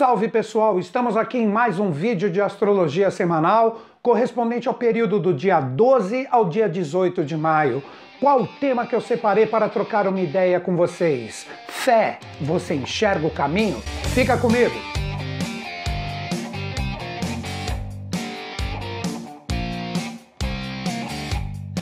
Salve pessoal, estamos aqui em mais um vídeo de astrologia semanal correspondente ao período do dia 12 ao dia 18 de maio. Qual o tema que eu separei para trocar uma ideia com vocês? Fé, você enxerga o caminho? Fica comigo!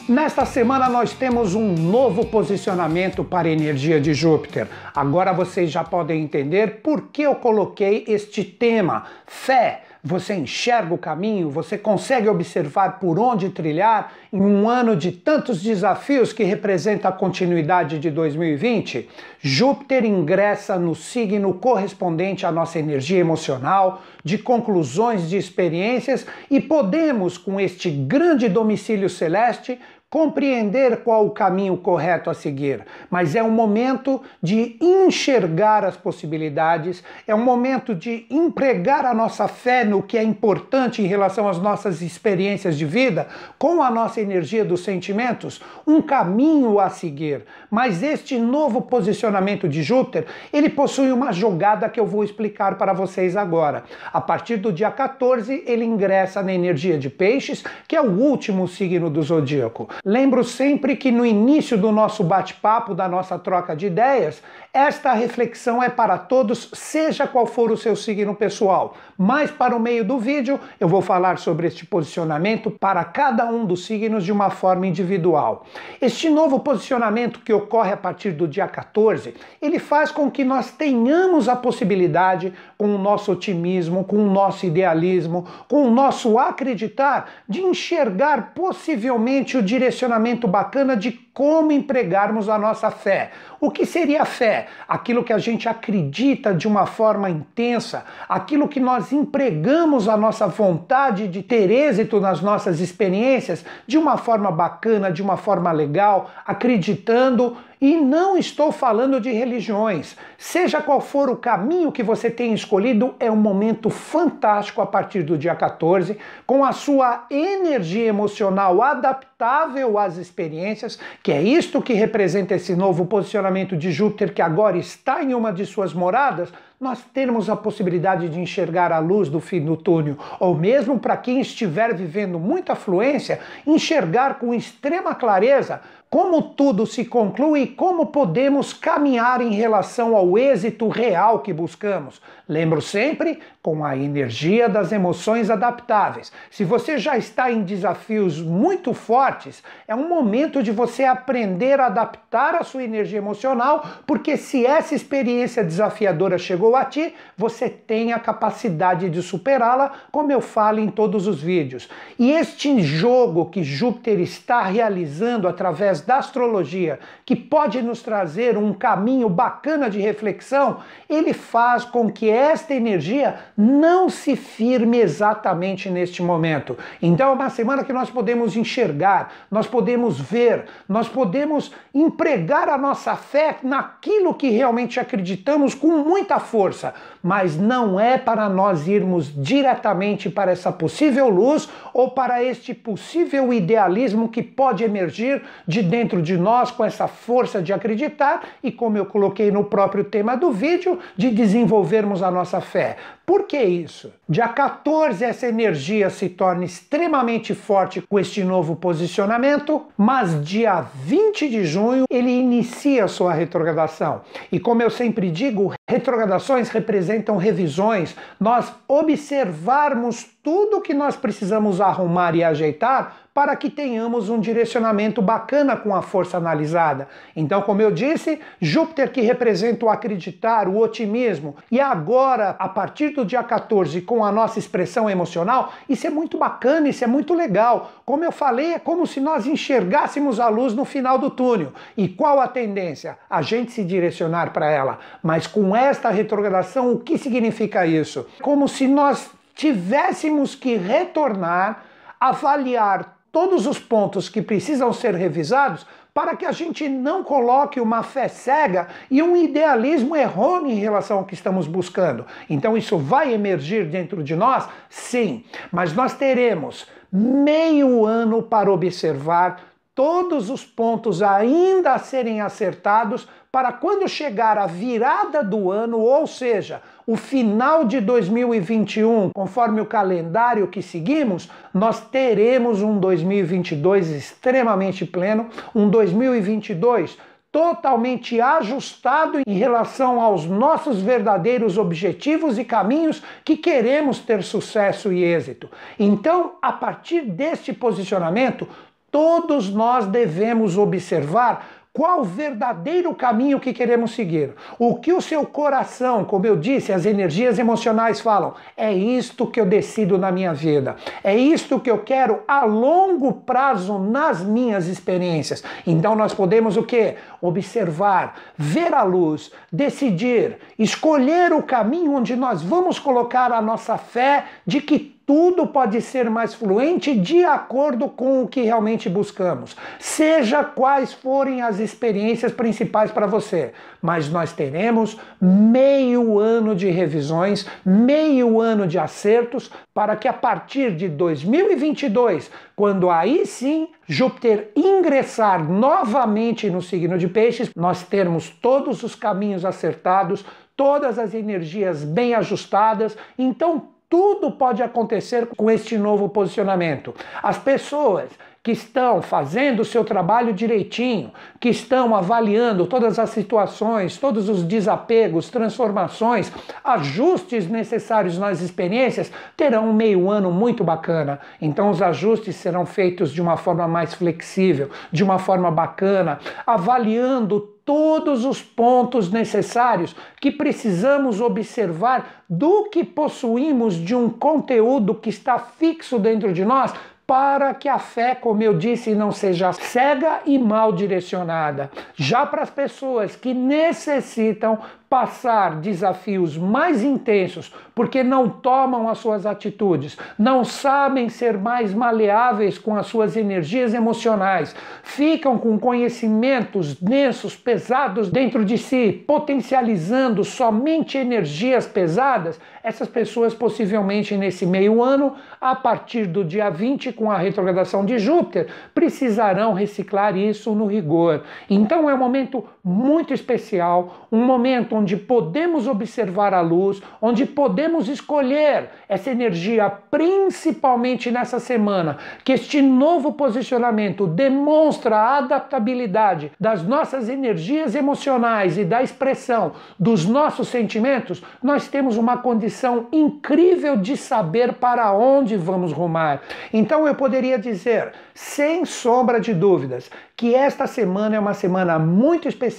Nesta semana nós temos um novo posicionamento para a energia de Júpiter. Agora vocês já podem entender por que eu coloquei este tema: fé. Você enxerga o caminho, você consegue observar por onde trilhar em um ano de tantos desafios que representa a continuidade de 2020? Júpiter ingressa no signo correspondente à nossa energia emocional, de conclusões de experiências e podemos, com este grande domicílio celeste, compreender qual o caminho correto a seguir, mas é um momento de enxergar as possibilidades, é um momento de empregar a nossa fé no que é importante em relação às nossas experiências de vida, com a nossa energia dos sentimentos, um caminho a seguir. Mas este novo posicionamento de Júpiter, ele possui uma jogada que eu vou explicar para vocês agora. A partir do dia 14, ele ingressa na energia de Peixes, que é o último signo do zodíaco. Lembro sempre que no início do nosso bate-papo, da nossa troca de ideias, esta reflexão é para todos, seja qual for o seu signo pessoal. Mas para o meio do vídeo, eu vou falar sobre este posicionamento para cada um dos signos de uma forma individual. Este novo posicionamento que ocorre a partir do dia 14, ele faz com que nós tenhamos a possibilidade, com o nosso otimismo, com o nosso idealismo, com o nosso acreditar, de enxergar possivelmente o direcionamento bacana de como empregarmos a nossa fé. O que seria fé? Aquilo que a gente acredita de uma forma intensa, aquilo que nós empregamos a nossa vontade de ter êxito nas nossas experiências de uma forma bacana, de uma forma legal, acreditando e não estou falando de religiões. Seja qual for o caminho que você tenha escolhido, é um momento fantástico a partir do dia 14, com a sua energia emocional adaptável às experiências, que é isto que representa esse novo posicionamento de Júpiter que agora está em uma de suas moradas nós termos a possibilidade de enxergar a luz do fim do túnel, ou mesmo para quem estiver vivendo muita fluência, enxergar com extrema clareza como tudo se conclui e como podemos caminhar em relação ao êxito real que buscamos. Lembro sempre com a energia das emoções adaptáveis. Se você já está em desafios muito fortes, é um momento de você aprender a adaptar a sua energia emocional, porque se essa experiência desafiadora chegou a ti, você tem a capacidade de superá-la, como eu falo em todos os vídeos. E este jogo que Júpiter está realizando através da astrologia, que pode nos trazer um caminho bacana de reflexão, ele faz com que esta energia não se firme exatamente neste momento. Então é uma semana que nós podemos enxergar, nós podemos ver, nós podemos empregar a nossa fé naquilo que realmente acreditamos com muita força mas não é para nós irmos diretamente para essa possível luz ou para este possível idealismo que pode emergir de dentro de nós com essa força de acreditar e, como eu coloquei no próprio tema do vídeo, de desenvolvermos a nossa fé. Por que isso? Dia 14 essa energia se torna extremamente forte com este novo posicionamento, mas dia 20 de junho ele inicia sua retrogradação. E como eu sempre digo, retrogradações representam revisões, nós observarmos tudo que nós precisamos arrumar e ajeitar para que tenhamos um direcionamento bacana com a força analisada. Então, como eu disse, Júpiter que representa o acreditar, o otimismo, e agora, a partir do dia 14, com a nossa expressão emocional, isso é muito bacana, isso é muito legal. Como eu falei, é como se nós enxergássemos a luz no final do túnel. E qual a tendência? A gente se direcionar para ela. Mas com esta retrogradação, o que significa isso? Como se nós tivéssemos que retornar, avaliar todos os pontos que precisam ser revisados para que a gente não coloque uma fé cega e um idealismo errôneo em relação ao que estamos buscando. Então isso vai emergir dentro de nós? Sim, mas nós teremos meio ano para observar todos os pontos ainda a serem acertados para quando chegar a virada do ano, ou seja, o final de 2021, conforme o calendário que seguimos, nós teremos um 2022 extremamente pleno, um 2022 totalmente ajustado em relação aos nossos verdadeiros objetivos e caminhos que queremos ter sucesso e êxito. Então, a partir deste posicionamento, todos nós devemos observar qual o verdadeiro caminho que queremos seguir. O que o seu coração, como eu disse, as energias emocionais falam, é isto que eu decido na minha vida. É isto que eu quero a longo prazo nas minhas experiências. Então nós podemos o que? Observar, ver a luz, decidir, escolher o caminho onde nós vamos colocar a nossa fé de que tudo pode ser mais fluente de acordo com o que realmente buscamos, seja quais forem as experiências principais para você. Mas nós teremos meio ano de revisões, meio ano de acertos, para que a partir de 2022, quando aí sim Júpiter ingressar novamente no signo de Peixes, nós termos todos os caminhos acertados, todas as energias bem ajustadas. Então, tudo pode acontecer com este novo posicionamento. As pessoas que estão fazendo o seu trabalho direitinho, que estão avaliando todas as situações, todos os desapegos, transformações, ajustes necessários nas experiências, terão um meio ano muito bacana. Então os ajustes serão feitos de uma forma mais flexível, de uma forma bacana, avaliando todos os pontos necessários que precisamos observar do que possuímos de um conteúdo que está fixo dentro de nós para que a fé, como eu disse, não seja cega e mal direcionada. Já para as pessoas que necessitam passar desafios mais intensos porque não tomam as suas atitudes, não sabem ser mais maleáveis com as suas energias emocionais, ficam com conhecimentos densos, pesados dentro de si, potencializando somente energias pesadas, essas pessoas possivelmente nesse meio ano, a partir do dia 20 com a retrogradação de Júpiter, precisarão reciclar isso no rigor. Então é um momento muito especial, um momento onde podemos observar a luz, onde podemos escolher essa energia, principalmente nessa semana, que este novo posicionamento demonstra a adaptabilidade das nossas energias emocionais e da expressão dos nossos sentimentos, nós temos uma condição incrível de saber para onde vamos rumar. Então eu poderia dizer, sem sombra de dúvidas, que esta semana é uma semana muito especial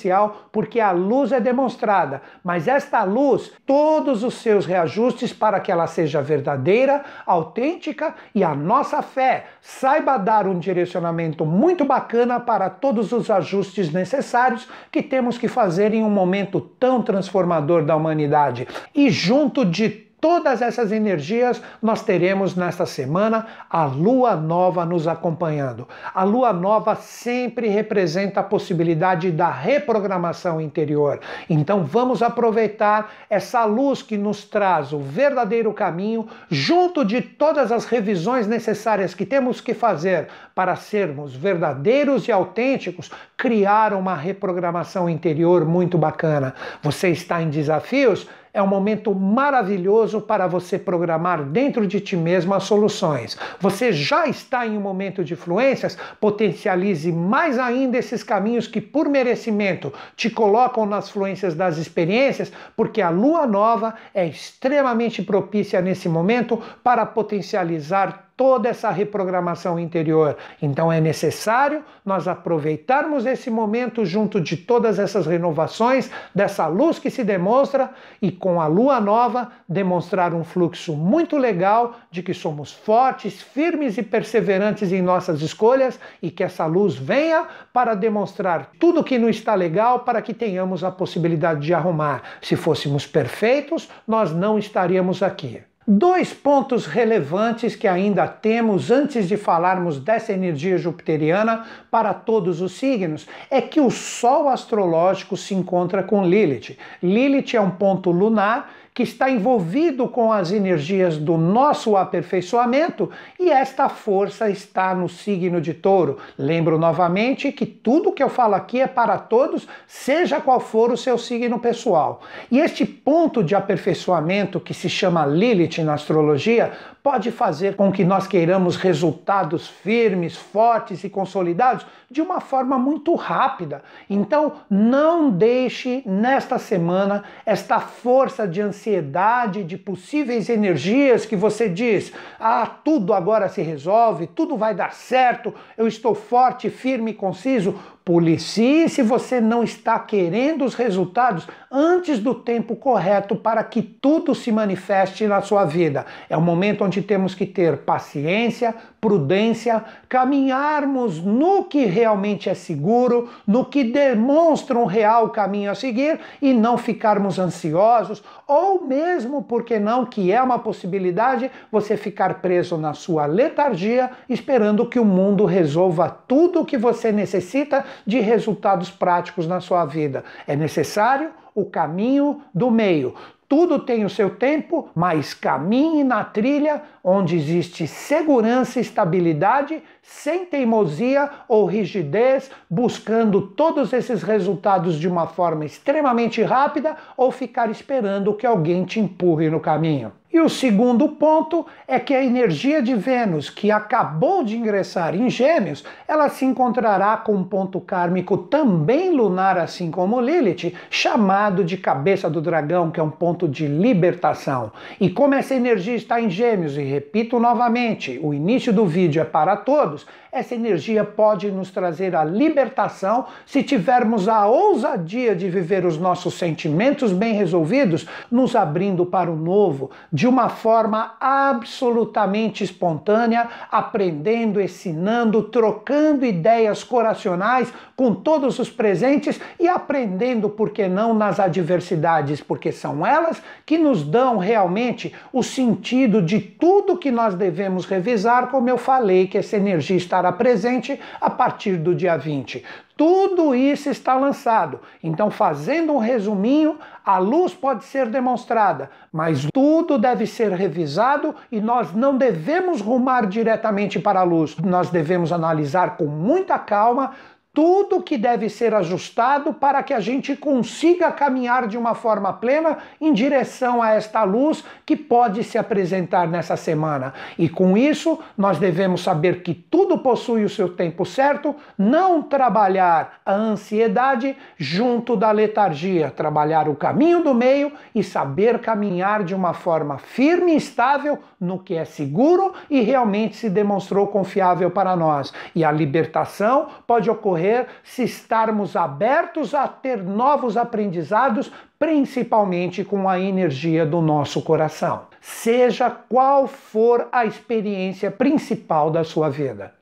porque a luz é demonstrada, mas esta luz, todos os seus reajustes para que ela seja verdadeira, autêntica e a nossa fé saiba dar um direcionamento muito bacana para todos os ajustes necessários que temos que fazer em um momento tão transformador da humanidade. E junto de todas essas energias nós teremos nesta semana a lua nova nos acompanhando. A lua nova sempre representa a possibilidade da reprogramação interior. Então vamos aproveitar essa luz que nos traz o verdadeiro caminho, junto de todas as revisões necessárias que temos que fazer para sermos verdadeiros e autênticos, criar uma reprogramação interior muito bacana. Você está em desafios? É um momento maravilhoso para você programar dentro de ti mesmo as soluções. Você já está em um momento de fluências, potencialize mais ainda esses caminhos que, por merecimento, te colocam nas fluências das experiências, porque a lua nova é extremamente propícia nesse momento para potencializar toda essa reprogramação interior. Então é necessário nós aproveitarmos esse momento junto de todas essas renovações, dessa luz que se demonstra e com a lua nova demonstrar um fluxo muito legal de que somos fortes, firmes e perseverantes em nossas escolhas e que essa luz venha para demonstrar tudo que não está legal para que tenhamos a possibilidade de arrumar. Se fôssemos perfeitos, nós não estaríamos aqui. Dois pontos relevantes que ainda temos antes de falarmos dessa energia jupiteriana para todos os signos é que o Sol astrológico se encontra com Lilith. Lilith é um ponto lunar que está envolvido com as energias do nosso aperfeiçoamento e esta força está no signo de Touro. Lembro novamente que tudo que eu falo aqui é para todos, seja qual for o seu signo pessoal. E este ponto de aperfeiçoamento que se chama Lilith na astrologia pode fazer com que nós queiramos resultados firmes, fortes e consolidados de uma forma muito rápida. Então, não deixe nesta semana esta força de ansiedade, de possíveis energias que você diz: ah, tudo agora se resolve, tudo vai dar certo, eu estou forte, firme e conciso. Policie se você não está querendo os resultados antes do tempo correto para que tudo se manifeste na sua vida. É o momento onde temos que ter paciência, prudência, caminharmos no que realmente é seguro, no que demonstra um real caminho a seguir e não ficarmos ansiosos, ou mesmo, porque não, que é uma possibilidade, você ficar preso na sua letargia, esperando que o mundo resolva tudo o que você necessita de resultados práticos na sua vida. É necessário o caminho do meio. Tudo tem o seu tempo, mas caminhe na trilha onde existe segurança e estabilidade, sem teimosia ou rigidez, buscando todos esses resultados de uma forma extremamente rápida ou ficar esperando que alguém te empurre no caminho. E o segundo ponto é que a energia de Vênus, que acabou de ingressar em Gêmeos, ela se encontrará com um ponto kármico também lunar, assim como Lilith, chamado de cabeça do dragão, que é um ponto de libertação. E como essa energia está em Gêmeos, e repito novamente, o início do vídeo é para todos, essa energia pode nos trazer a libertação se tivermos a ousadia de viver os nossos sentimentos bem resolvidos, nos abrindo para o novo, de uma forma absolutamente espontânea, aprendendo, ensinando, trocando ideias coracionais com todos os presentes e aprendendo, por que não, nas adversidades, porque são elas que nos dão realmente o sentido de tudo que nós devemos revisar, como eu falei, que essa energia estará presente a partir do dia 20. Tudo isso está lançado. Então, fazendo um resuminho, a luz pode ser demonstrada, mas tudo deve ser revisado e nós não devemos rumar diretamente para a luz. Nós devemos analisar com muita calma tudo que deve ser ajustado para que a gente consiga caminhar de uma forma plena em direção a esta luz que pode se apresentar nessa semana. E com isso, nós devemos saber que tudo possui o seu tempo certo, não trabalhar a ansiedade junto da letargia, trabalhar o caminho do meio e saber caminhar de uma forma firme e estável no que é seguro e realmente se demonstrou confiável para nós. E a libertação pode ocorrer se estarmos abertos a ter novos aprendizados, principalmente com a energia do nosso coração. Seja qual for a experiência principal da sua vida.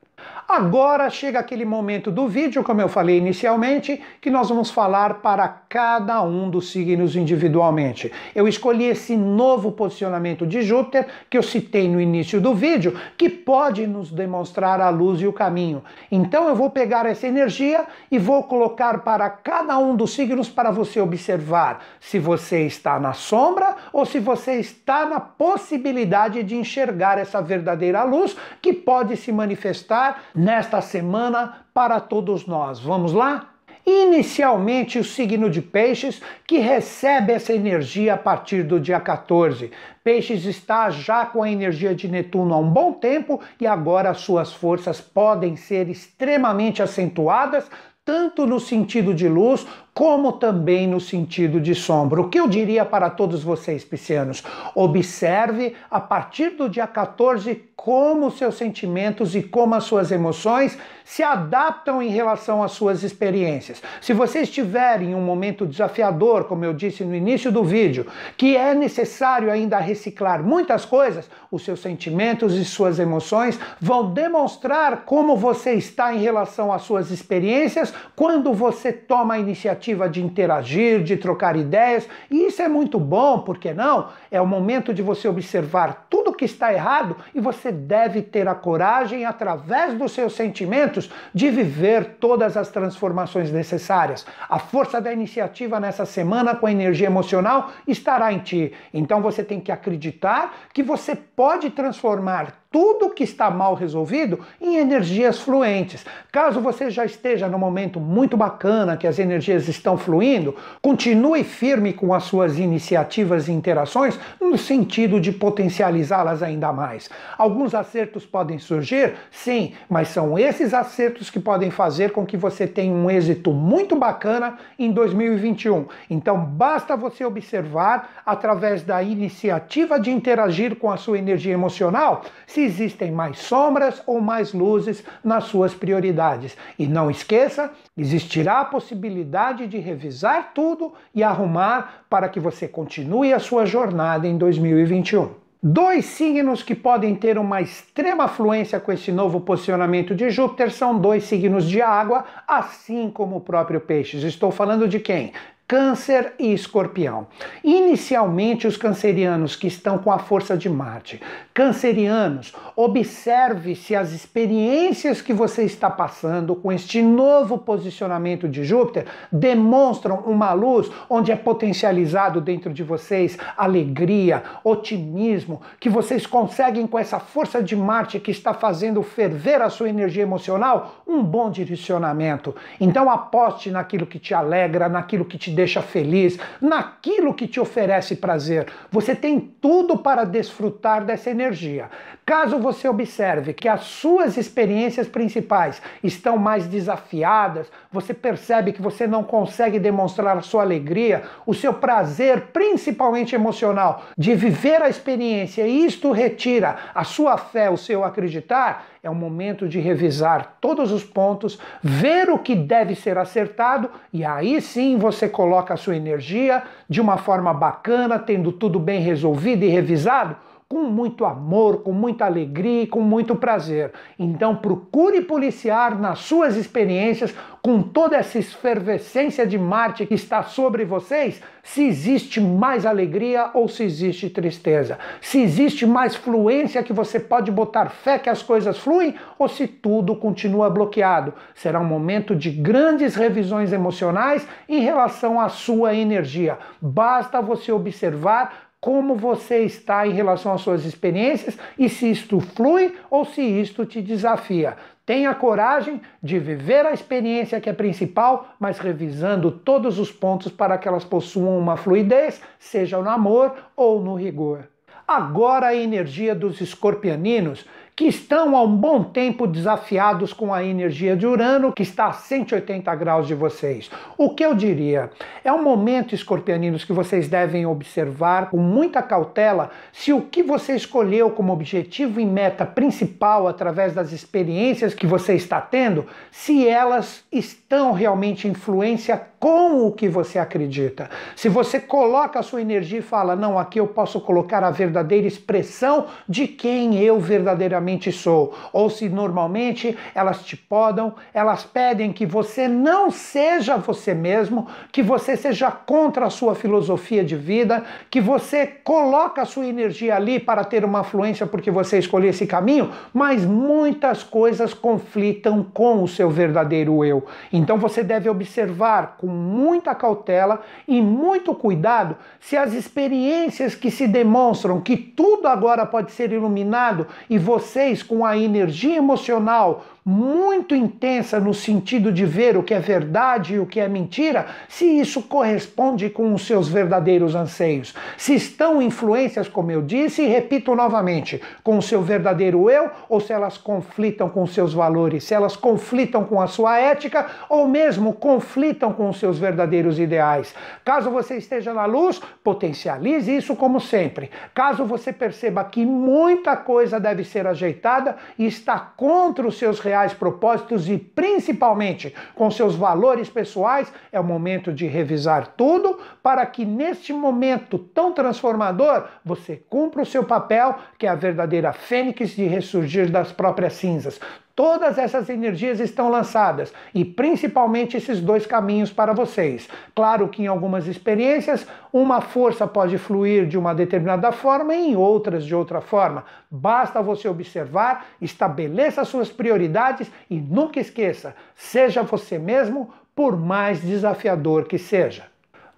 Agora chega aquele momento do vídeo, como eu falei inicialmente, que nós vamos falar para cada um dos signos individualmente. Eu escolhi esse novo posicionamento de Júpiter que eu citei no início do vídeo, que pode nos demonstrar a luz e o caminho. Então eu vou pegar essa energia e vou colocar para cada um dos signos para você observar se você está na sombra ou se você está na possibilidade de enxergar essa verdadeira luz que pode se manifestar nesta semana para todos nós. Vamos lá? Inicialmente, o signo de Peixes, que recebe essa energia a partir do dia 14. Peixes está já com a energia de Netuno há um bom tempo e agora suas forças podem ser extremamente acentuadas, tanto no sentido de luz como também no sentido de sombra. O que eu diria para todos vocês, piscianos? Observe a partir do dia 14 como seus sentimentos e como as suas emoções se adaptam em relação às suas experiências. Se você estiver em um momento desafiador, como eu disse no início do vídeo, que é necessário ainda reciclar muitas coisas, os seus sentimentos e suas emoções vão demonstrar como você está em relação às suas experiências quando você toma a iniciativa de interagir, de trocar ideias, e isso é muito bom, por que não? É o momento de você observar tudo que está errado e você deve ter a coragem, através dos seus sentimentos, de viver todas as transformações necessárias. A força da iniciativa nessa semana com a energia emocional estará em ti. Então você tem que acreditar que você pode transformar tudo que está mal resolvido em energias fluentes. Caso você já esteja no momento muito bacana, que as energias estão fluindo, continue firme com as suas iniciativas e interações no sentido de potencializá-las ainda mais. Alguns acertos podem surgir, sim, mas são esses acertos que podem fazer com que você tenha um êxito muito bacana em 2021. Então basta você observar através da iniciativa de interagir com a sua energia emocional se existem mais sombras ou mais luzes nas suas prioridades. E não esqueça, existirá a possibilidade de revisar tudo e arrumar para que você continue a sua jornada em 2021. Dois signos que podem ter uma extrema fluência com esse novo posicionamento de Júpiter são dois signos de água, assim como o próprio Peixes. Estou falando de quem? Câncer e Escorpião. Inicialmente, os cancerianos que estão com a força de Marte. Cancerianos, observe se as experiências que você está passando com este novo posicionamento de Júpiter demonstram uma luz onde é potencializado dentro de vocês alegria, otimismo, que vocês conseguem com essa força de Marte que está fazendo ferver a sua energia emocional um bom direcionamento. Então aposte naquilo que te alegra, naquilo que te deixa feliz, naquilo que te oferece prazer. Você tem tudo para desfrutar dessa energia. Caso você observe que as suas experiências principais estão mais desafiadas, você percebe que você não consegue demonstrar a sua alegria, o seu prazer, principalmente emocional, de viver a experiência, e isto retira a sua fé, o seu acreditar, é o momento de revisar todos os pontos, ver o que deve ser acertado e aí sim você coloca a sua energia de uma forma bacana, tendo tudo bem resolvido e revisado com muito amor, com muita alegria e com muito prazer. Então procure policiar nas suas experiências, com toda essa efervescência de Marte que está sobre vocês, se existe mais alegria ou se existe tristeza. Se existe mais fluência que você pode botar fé que as coisas fluem ou se tudo continua bloqueado. Será um momento de grandes revisões emocionais em relação à sua energia. Basta você observar como você está em relação às suas experiências e se isto flui ou se isto te desafia. Tenha coragem de viver a experiência que é principal, mas revisando todos os pontos para que elas possuam uma fluidez, seja no amor ou no rigor. Agora a energia dos escorpianinos que estão há um bom tempo desafiados com a energia de Urano, que está a 180 graus de vocês. O que eu diria? É um momento, escorpianinos, que vocês devem observar com muita cautela se o que você escolheu como objetivo e meta principal através das experiências que você está tendo, se elas estão realmente em influência com o que você acredita. Se você coloca a sua energia e fala, não, aqui eu posso colocar a verdadeira expressão de quem eu verdadeiramente sou, ou se normalmente elas te podam, elas pedem que você não seja você mesmo, que você seja contra a sua filosofia de vida, que você coloca a sua energia ali para ter uma fluência porque você escolheu esse caminho, mas muitas coisas conflitam com o seu verdadeiro eu. Então você deve observar com muita cautela e muito cuidado se as experiências que se demonstram que tudo agora pode ser iluminado e vocês com a energia emocional muito intensa no sentido de ver o que é verdade e o que é mentira, se isso corresponde com os seus verdadeiros anseios. Se estão influências, como eu disse, e repito novamente, com o seu verdadeiro eu, ou se elas conflitam com seus valores, se elas conflitam com a sua ética, ou mesmo conflitam com os seus verdadeiros ideais. Caso você esteja na luz, potencialize isso como sempre. Caso você perceba que muita coisa deve ser ajeitada e está contra os seus reais reais propósitos e principalmente com seus valores pessoais, é o momento de revisar tudo para que neste momento tão transformador você cumpra o seu papel, que é a verdadeira fênix de ressurgir das próprias cinzas todas essas energias estão lançadas e principalmente esses dois caminhos para vocês. Claro que em algumas experiências uma força pode fluir de uma determinada forma e em outras de outra forma. Basta você observar, estabeleça suas prioridades e nunca esqueça, seja você mesmo, por mais desafiador que seja.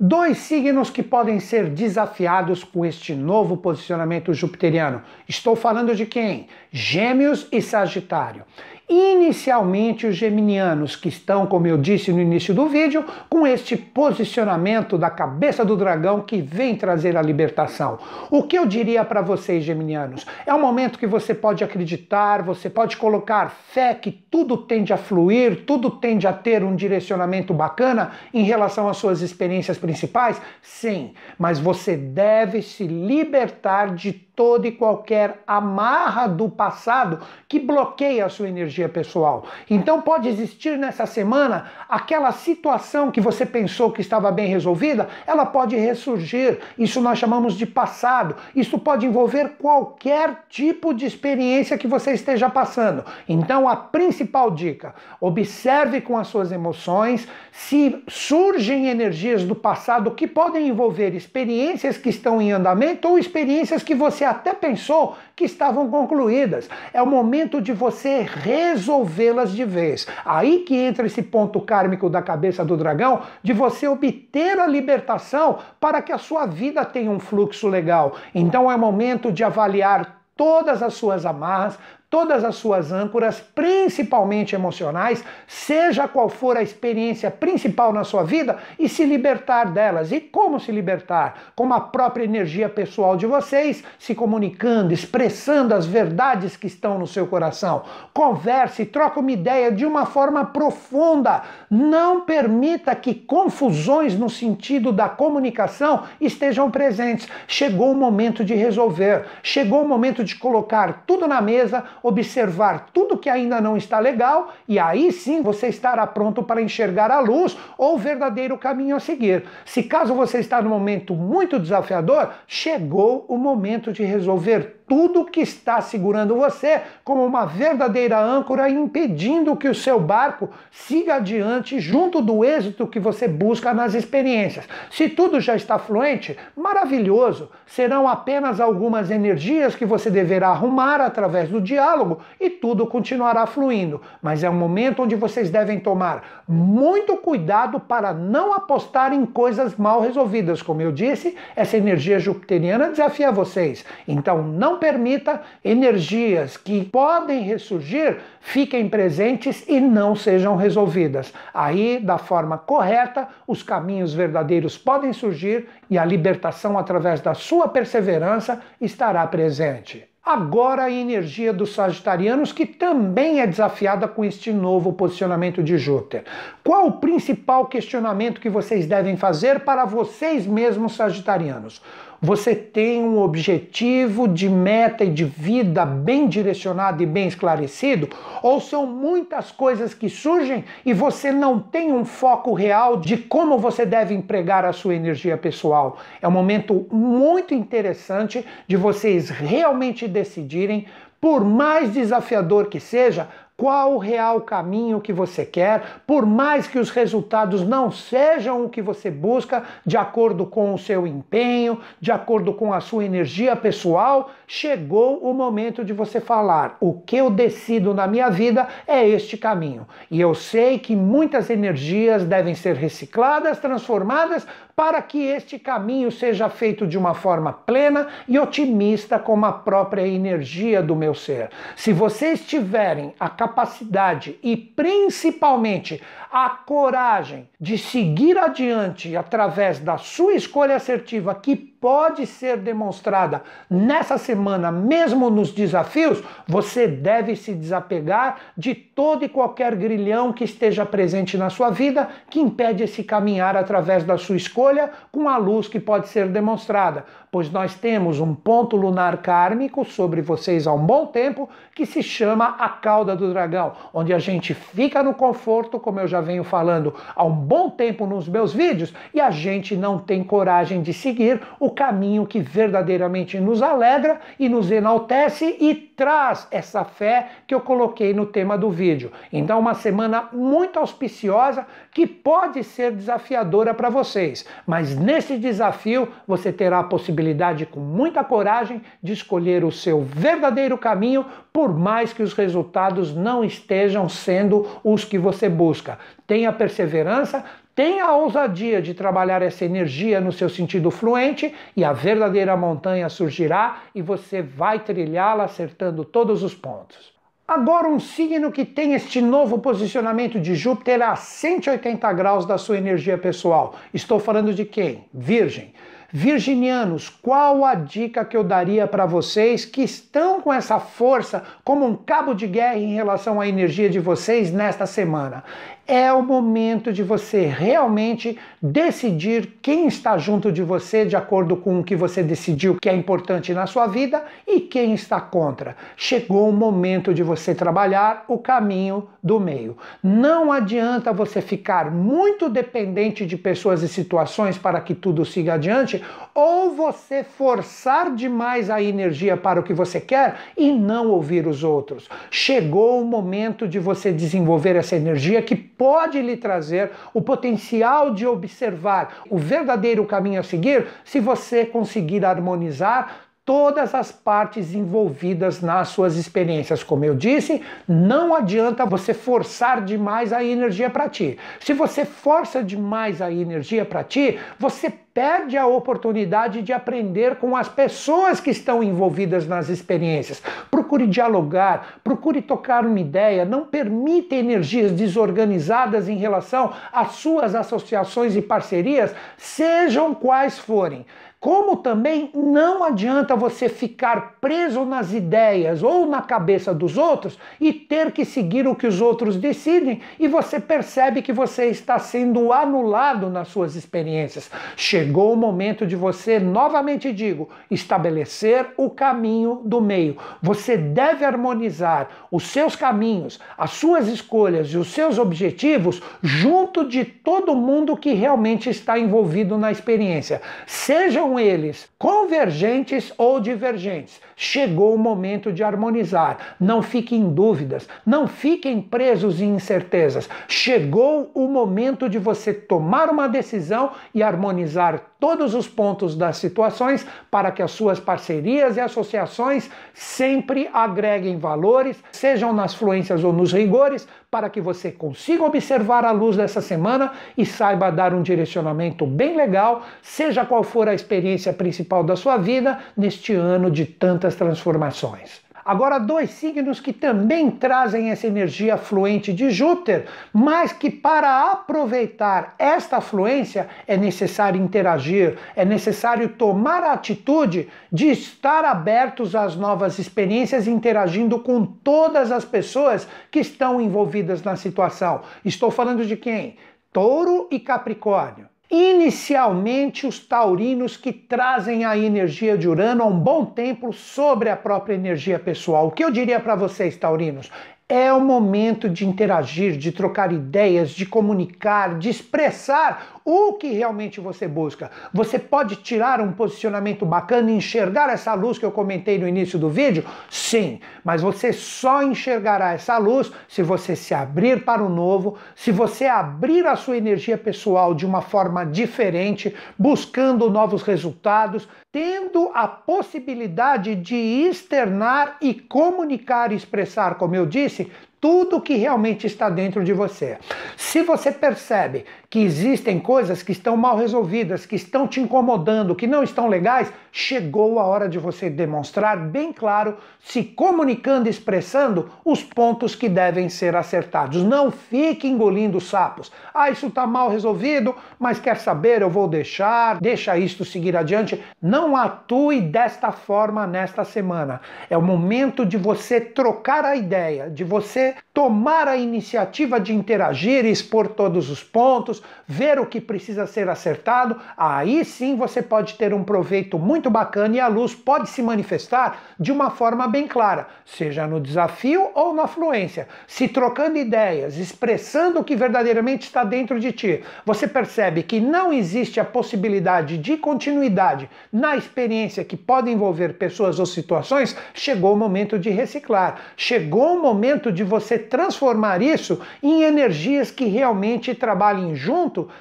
Dois signos que podem ser desafiados com este novo posicionamento jupiteriano. Estou falando de quem? Gêmeos e Sagitário. Inicialmente, os geminianos, que estão, como eu disse no início do vídeo, com este posicionamento da cabeça do dragão que vem trazer a libertação. O que eu diria para vocês, geminianos? É um momento que você pode acreditar, você pode colocar fé que tudo tende a fluir, tudo tende a ter um direcionamento bacana em relação às suas experiências principais? Sim, mas você deve se libertar de toda e qualquer amarra do passado que bloqueia a sua energia pessoal. Então pode existir nessa semana aquela situação que você pensou que estava bem resolvida, ela pode ressurgir. Isso nós chamamos de passado. Isso pode envolver qualquer tipo de experiência que você esteja passando. Então a principal dica, observe com as suas emoções se surgem energias do passado que podem envolver experiências que estão em andamento ou experiências que você até pensou que estavam concluídas. É o momento de você resolvê-las de vez. Aí que entra esse ponto kármico da cabeça do dragão, de você obter a libertação para que a sua vida tenha um fluxo legal. Então é momento de avaliar todas as suas amarras, todas as suas âncoras, principalmente emocionais, seja qual for a experiência principal na sua vida, e se libertar delas. E como se libertar? Com a própria energia pessoal de vocês, se comunicando, expressando as verdades que estão no seu coração. Converse, troque uma ideia de uma forma profunda. Não permita que confusões no sentido da comunicação estejam presentes. Chegou o momento de resolver, chegou o momento de colocar tudo na mesa observar tudo que ainda não está legal e aí sim você estará pronto para enxergar a luz ou o verdadeiro caminho a seguir. Se caso você está num momento muito desafiador, chegou o momento de resolver tudo que está segurando você como uma verdadeira âncora, impedindo que o seu barco siga adiante junto do êxito que você busca nas experiências. Se tudo já está fluente, maravilhoso. Serão apenas algumas energias que você deverá arrumar através do diálogo e tudo continuará fluindo. Mas é um momento onde vocês devem tomar muito cuidado para não apostar em coisas mal resolvidas. Como eu disse, essa energia jupiteriana desafia vocês. Então não permita energias que podem ressurgir fiquem presentes e não sejam resolvidas. Aí, da forma correta, os caminhos verdadeiros podem surgir e a libertação através da sua perseverança estará presente. Agora a energia dos sagitarianos, que também é desafiada com este novo posicionamento de Júpiter. Qual o principal questionamento que vocês devem fazer para vocês mesmos, sagitarianos? Você tem um objetivo de meta e de vida bem direcionado e bem esclarecido? Ou são muitas coisas que surgem e você não tem um foco real de como você deve empregar a sua energia pessoal? É um momento muito interessante de vocês realmente decidirem por mais desafiador que seja, qual o real caminho que você quer, por mais que os resultados não sejam o que você busca, de acordo com o seu empenho, de acordo com a sua energia pessoal, chegou o momento de você falar: o que eu decido na minha vida é este caminho. E eu sei que muitas energias devem ser recicladas, transformadas para que este caminho seja feito de uma forma plena e otimista como a própria energia do meu ser. Se vocês tiverem a capacidade e principalmente a coragem de seguir adiante através da sua escolha assertiva que pode ser demonstrada nessa semana, mesmo nos desafios, você deve se desapegar de todo e qualquer grilhão que esteja presente na sua vida que impede esse caminhar através da sua escolha com a luz que pode ser demonstrada. Pois nós temos um ponto lunar kármico sobre vocês há um bom tempo que se chama a cauda do dragão, onde a gente fica no conforto, como eu já venho falando há um bom tempo nos meus vídeos, e a gente não tem coragem de seguir o caminho que verdadeiramente nos alegra e nos enaltece e traz essa fé que eu coloquei no tema do vídeo. Então, uma semana muito auspiciosa que pode ser desafiadora para vocês, mas nesse desafio você terá a possibilidade, com muita coragem, de escolher o seu verdadeiro caminho, por mais que os resultados não estejam sendo os que você busca. Tenha perseverança, tenha a ousadia de trabalhar essa energia no seu sentido fluente e a verdadeira montanha surgirá e você vai trilhá-la acertando todos os pontos. Agora, um signo que tem este novo posicionamento de Júpiter a 180 graus da sua energia pessoal. Estou falando de quem? Virgem. Virginianos, qual a dica que eu daria para vocês que estão com essa força como um cabo de guerra em relação à energia de vocês nesta semana? É o momento de você realmente decidir quem está junto de você de acordo com o que você decidiu que é importante na sua vida e quem está contra. Chegou o momento de você trabalhar o caminho do meio. Não adianta você ficar muito dependente de pessoas e situações para que tudo siga adiante, ou você forçar demais a energia para o que você quer e não ouvir os outros. Chegou o momento de você desenvolver essa energia que pode lhe trazer o potencial de observar o verdadeiro caminho a seguir se você conseguir harmonizar todas as partes envolvidas nas suas experiências. Como eu disse, não adianta você forçar demais a energia para ti. Se você força demais a energia para ti, você perde a oportunidade de aprender com as pessoas que estão envolvidas nas experiências. Procure dialogar, procure tocar uma ideia, não permita energias desorganizadas em relação às suas associações e parcerias, sejam quais forem. Como também não adianta você ficar preso nas ideias ou na cabeça dos outros e ter que seguir o que os outros decidem e você percebe que você está sendo anulado nas suas experiências. Chegou o momento de você, novamente digo, estabelecer o caminho do meio. Você deve harmonizar os seus caminhos, as suas escolhas e os seus objetivos junto de todo mundo que realmente está envolvido na experiência. Sejam eles convergentes ou divergentes. Chegou o momento de harmonizar. Não fiquem em dúvidas, não fiquem presos em incertezas. Chegou o momento de você tomar uma decisão e harmonizar todos os pontos das situações para que as suas parcerias e associações sempre agreguem valores, sejam nas fluências ou nos rigores, para que você consiga observar a luz dessa semana e saiba dar um direcionamento bem legal, seja qual for a experiência principal da sua vida neste ano de tantas transformações. Agora, dois signos que também trazem essa energia fluente de Júpiter, mas que para aproveitar esta fluência é necessário interagir, é necessário tomar a atitude de estar abertos às novas experiências, interagindo com todas as pessoas que estão envolvidas na situação. Estou falando de quem? Touro e Capricórnio. Inicialmente, os taurinos que trazem a energia de Urano há um bom tempo sobre a própria energia pessoal. O que eu diria para vocês, taurinos? É o momento de interagir, de trocar ideias, de comunicar, de expressar o que realmente você busca. Você pode tirar um posicionamento bacana e enxergar essa luz que eu comentei no início do vídeo? Sim, mas você só enxergará essa luz se você se abrir para o novo, se você abrir a sua energia pessoal de uma forma diferente, buscando novos resultados, tendo a possibilidade de externar e comunicar e expressar, como eu disse, tudo que realmente está dentro de você. Se você percebe que existem coisas que estão mal resolvidas, que estão te incomodando, que não estão legais, chegou a hora de você demonstrar bem claro, se comunicando e expressando os pontos que devem ser acertados. Não fique engolindo sapos. Ah, isso está mal resolvido, mas quer saber, eu vou deixar, deixa isto seguir adiante. Não atue desta forma nesta semana. É o momento de você trocar a ideia, de você você tomar a iniciativa de interagir e expor todos os pontos, ver o que precisa ser acertado, aí sim você pode ter um proveito muito bacana e a luz pode se manifestar de uma forma bem clara, seja no desafio ou na fluência, se trocando ideias, expressando o que verdadeiramente está dentro de ti. Você percebe que não existe a possibilidade de continuidade na experiência que pode envolver pessoas ou situações, chegou o momento de reciclar. Chegou o momento de você transformar isso em energias que realmente trabalhem junto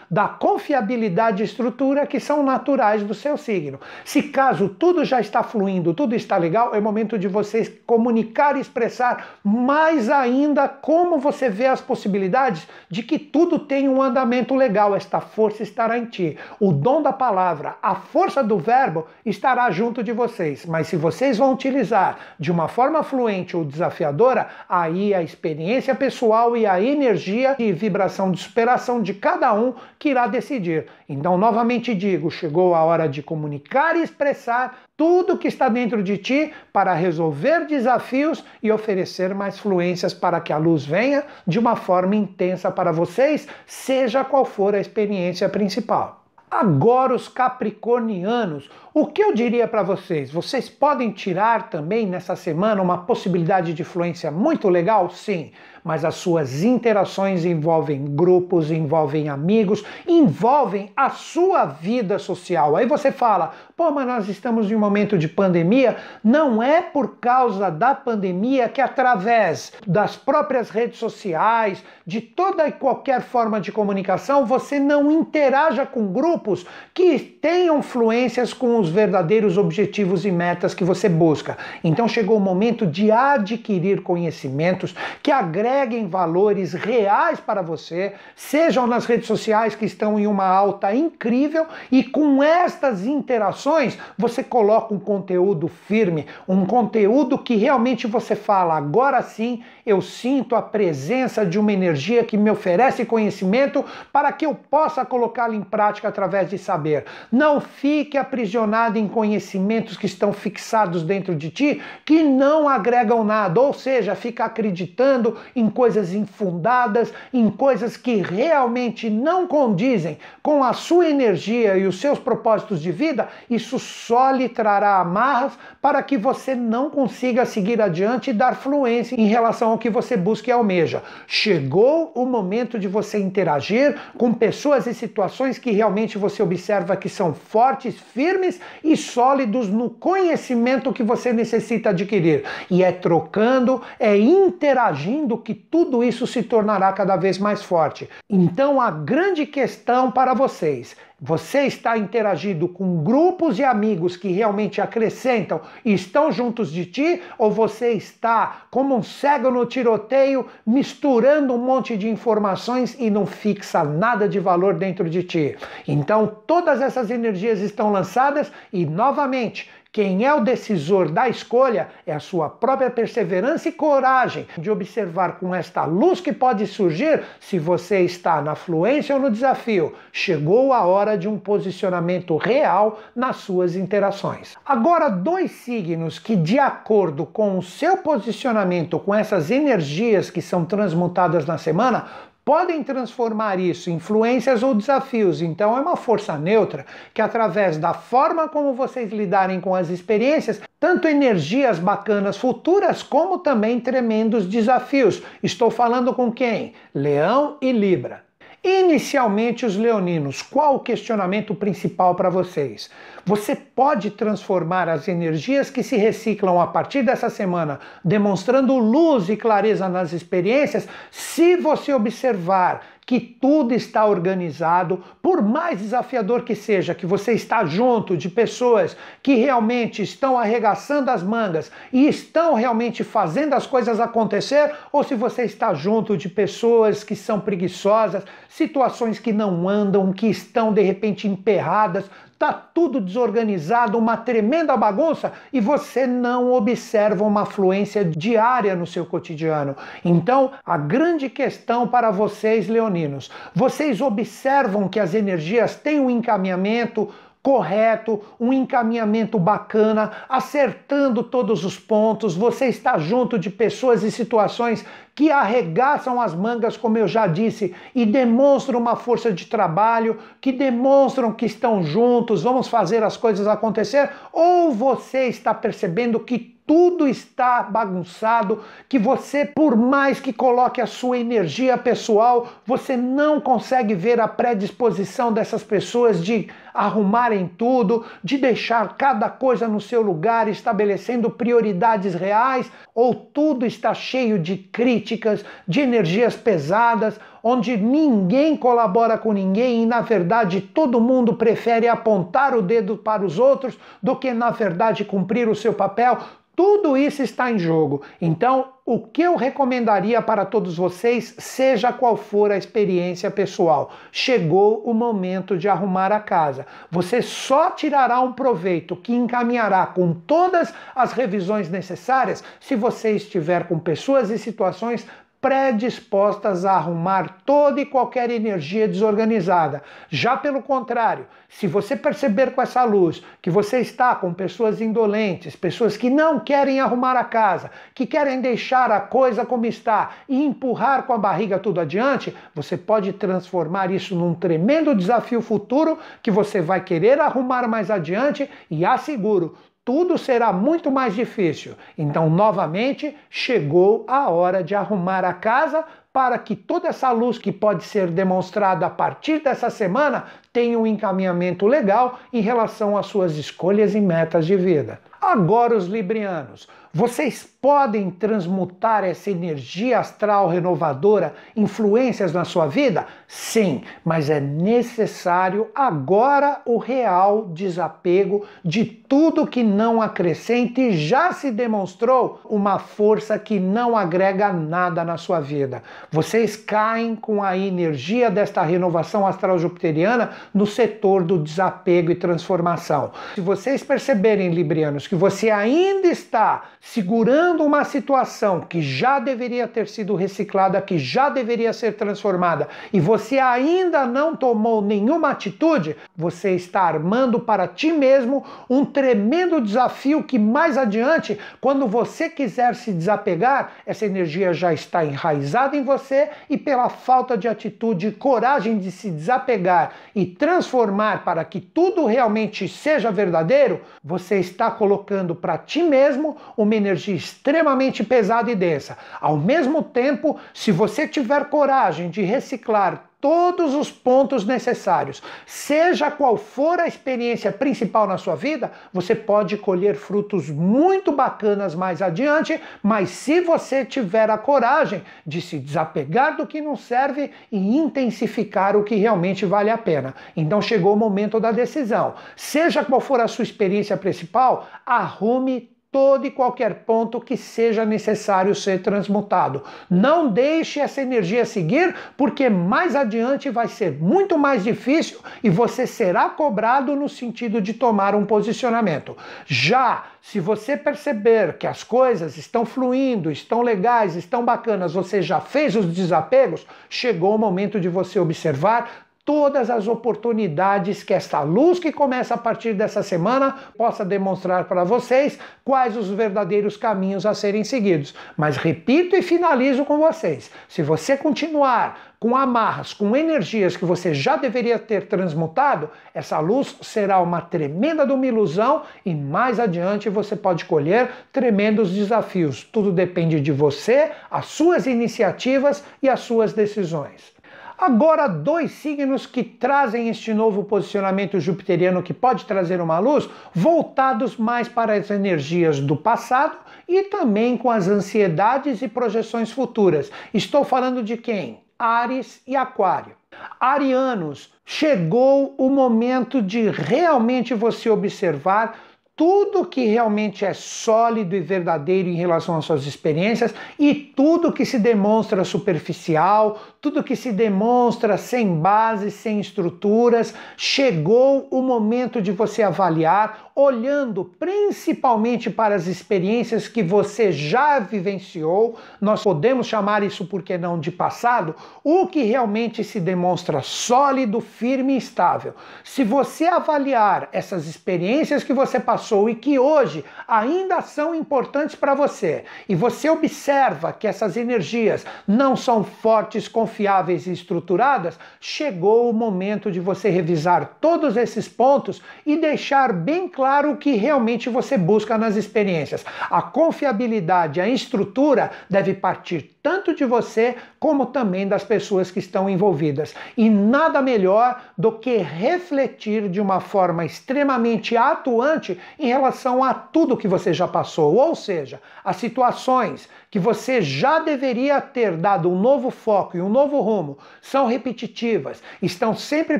da confiabilidade e estrutura que são naturais do seu signo. Se caso tudo já está fluindo, tudo está legal, é momento de vocês comunicar e expressar mais ainda como você vê as possibilidades de que tudo tenha um andamento legal. Esta força estará em ti. O dom da palavra, a força do verbo estará junto de vocês. Mas se vocês vão utilizar de uma forma fluente ou desafiadora, aí a experiência pessoal e a energia e vibração de superação de cada um que irá decidir. Então, novamente digo, chegou a hora de comunicar e expressar tudo que está dentro de ti para resolver desafios e oferecer mais fluências para que a luz venha de uma forma intensa para vocês, seja qual for a experiência principal. Agora, os capricornianos, o que eu diria para vocês? Vocês podem tirar também nessa semana uma possibilidade de influência muito legal? Sim, mas as suas interações envolvem grupos, envolvem amigos, envolvem a sua vida social. Aí você fala, pô, mas nós estamos em um momento de pandemia. Não é por causa da pandemia que, através das próprias redes sociais, de toda e qualquer forma de comunicação, você não interaja com grupos que tenham fluências com os verdadeiros objetivos e metas que você busca. Então chegou o momento de adquirir conhecimentos que agreguem valores reais para você, sejam nas redes sociais que estão em uma alta incrível e com estas interações você coloca um conteúdo firme, um conteúdo que realmente você fala, agora sim eu sinto a presença de uma energia que me oferece conhecimento para que eu possa colocá-lo em prática através de saber. Não fique aprisionado em conhecimentos que estão fixados dentro de ti que não agregam nada, ou seja, fica acreditando em coisas infundadas, em coisas que realmente não condizem com a sua energia e os seus propósitos de vida, isso só lhe trará amarras para que você não consiga seguir adiante e dar fluência em relação ao que você busca e almeja. Chegou o momento de você interagir com pessoas e situações que realmente você observa que são fortes, firmes e sólidos no conhecimento que você necessita adquirir. E é trocando, é interagindo que tudo isso se tornará cada vez mais forte. Então a grande questão para vocês você está interagindo com grupos e amigos que realmente acrescentam e estão juntos de ti? Ou você está como um cego no tiroteio, misturando um monte de informações e não fixa nada de valor dentro de ti? Então, todas essas energias estão lançadas e, novamente, quem é o decisor da escolha é a sua própria perseverança e coragem de observar com esta luz que pode surgir se você está na fluência ou no desafio. Chegou a hora de um posicionamento real nas suas interações. Agora, dois signos que, de acordo com o seu posicionamento, com essas energias que são transmutadas na semana, podem transformar isso em influências ou desafios. Então é uma força neutra que através da forma como vocês lidarem com as experiências, tanto energias bacanas futuras como também tremendos desafios. Estou falando com quem? Leão e Libra. Inicialmente, os leoninos, qual o questionamento principal para vocês? Você pode transformar as energias que se reciclam a partir dessa semana, demonstrando luz e clareza nas experiências, se você observar que tudo está organizado, por mais desafiador que seja, que você está junto de pessoas que realmente estão arregaçando as mangas e estão realmente fazendo as coisas acontecer, ou se você está junto de pessoas que são preguiçosas, situações que não andam, que estão de repente emperradas, Tá tudo desorganizado, uma tremenda bagunça e você não observa uma fluência diária no seu cotidiano. Então, a grande questão para vocês leoninos, vocês observam que as energias têm um encaminhamento correto, um encaminhamento bacana, acertando todos os pontos. Você está junto de pessoas e situações que arregaçam as mangas, como eu já disse, e demonstram uma força de trabalho, que demonstram que estão juntos, vamos fazer as coisas acontecer, ou você está percebendo que tudo está bagunçado, que você, por mais que coloque a sua energia pessoal, você não consegue ver a predisposição dessas pessoas de arrumarem tudo, de deixar cada coisa no seu lugar, estabelecendo prioridades reais, ou tudo está cheio de críticas, de energias pesadas, onde ninguém colabora com ninguém e, na verdade, todo mundo prefere apontar o dedo para os outros do que, na verdade, cumprir o seu papel. Tudo isso está em jogo. Então, o que eu recomendaria para todos vocês, seja qual for a experiência pessoal, chegou o momento de arrumar a casa. Você só tirará um proveito que encaminhará com todas as revisões necessárias se você estiver com pessoas e situações predispostas a arrumar toda e qualquer energia desorganizada. Já pelo contrário, se você perceber com essa luz que você está com pessoas indolentes, pessoas que não querem arrumar a casa, que querem deixar a coisa como está e empurrar com a barriga tudo adiante, você pode transformar isso num tremendo desafio futuro que você vai querer arrumar mais adiante e asseguro, tudo será muito mais difícil. Então, novamente, chegou a hora de arrumar a casa para que toda essa luz que pode ser demonstrada a partir dessa semana tenha um encaminhamento legal em relação às suas escolhas e metas de vida. Agora, os librianos, vocês podem transmutar essa energia astral renovadora, influências na sua vida? Sim, mas é necessário agora o real desapego de tudo que não acrescente e já se demonstrou uma força que não agrega nada na sua vida. Vocês caem com a energia desta renovação astral jupiteriana no setor do desapego e transformação. Se vocês perceberem, Librianos, que você ainda está segurando uma situação que já deveria ter sido reciclada, que já deveria ser transformada, e você ainda não tomou nenhuma atitude, você está armando para ti mesmo um tremendo desafio que mais adiante, quando você quiser se desapegar, essa energia já está enraizada em você e pela falta de atitude e coragem de se desapegar e transformar para que tudo realmente seja verdadeiro, você está colocando para ti mesmo uma energia extremamente pesada e densa. Ao mesmo tempo, se você tiver coragem de reciclar todos os pontos necessários, seja qual for a experiência principal na sua vida, você pode colher frutos muito bacanas mais adiante, mas se você tiver a coragem de se desapegar do que não serve e intensificar o que realmente vale a pena. Então chegou o momento da decisão. Seja qual for a sua experiência principal, arrume todo e qualquer ponto que seja necessário ser transmutado. Não deixe essa energia seguir, porque mais adiante vai ser muito mais difícil e você será cobrado no sentido de tomar um posicionamento. Já se você perceber que as coisas estão fluindo, estão legais, estão bacanas, você já fez os desapegos, chegou o momento de você observar todas as oportunidades que esta luz que começa a partir dessa semana possa demonstrar para vocês quais os verdadeiros caminhos a serem seguidos. Mas repito e finalizo com vocês: se você continuar com amarras, com energias que você já deveria ter transmutado, essa luz será uma tremenda de uma ilusão e mais adiante você pode colher tremendos desafios. Tudo depende de você, as suas iniciativas e as suas decisões. Agora, dois signos que trazem este novo posicionamento jupiteriano que pode trazer uma luz, voltados mais para as energias do passado e também com as ansiedades e projeções futuras. Estou falando de quem? Ares e Aquário. Arianos, chegou o momento de realmente você observar tudo que realmente é sólido e verdadeiro em relação às suas experiências e tudo que se demonstra superficial, tudo que se demonstra sem base, sem estruturas. Chegou o momento de você avaliar, olhando principalmente para as experiências que você já vivenciou. Nós podemos chamar isso, por que não, de passado, o que realmente se demonstra sólido, firme e estável. Se você avaliar essas experiências que você passou, e que hoje ainda são importantes para você, e você observa que essas energias não são fortes, confiáveis e estruturadas, chegou o momento de você revisar todos esses pontos e deixar bem claro o que realmente você busca nas experiências. A confiabilidade, a estrutura deve partir tanto de você como também das pessoas que estão envolvidas. E nada melhor do que refletir de uma forma extremamente atuante em relação a tudo que você já passou, ou seja, as situações que você já deveria ter dado um novo foco e um novo rumo são repetitivas, estão sempre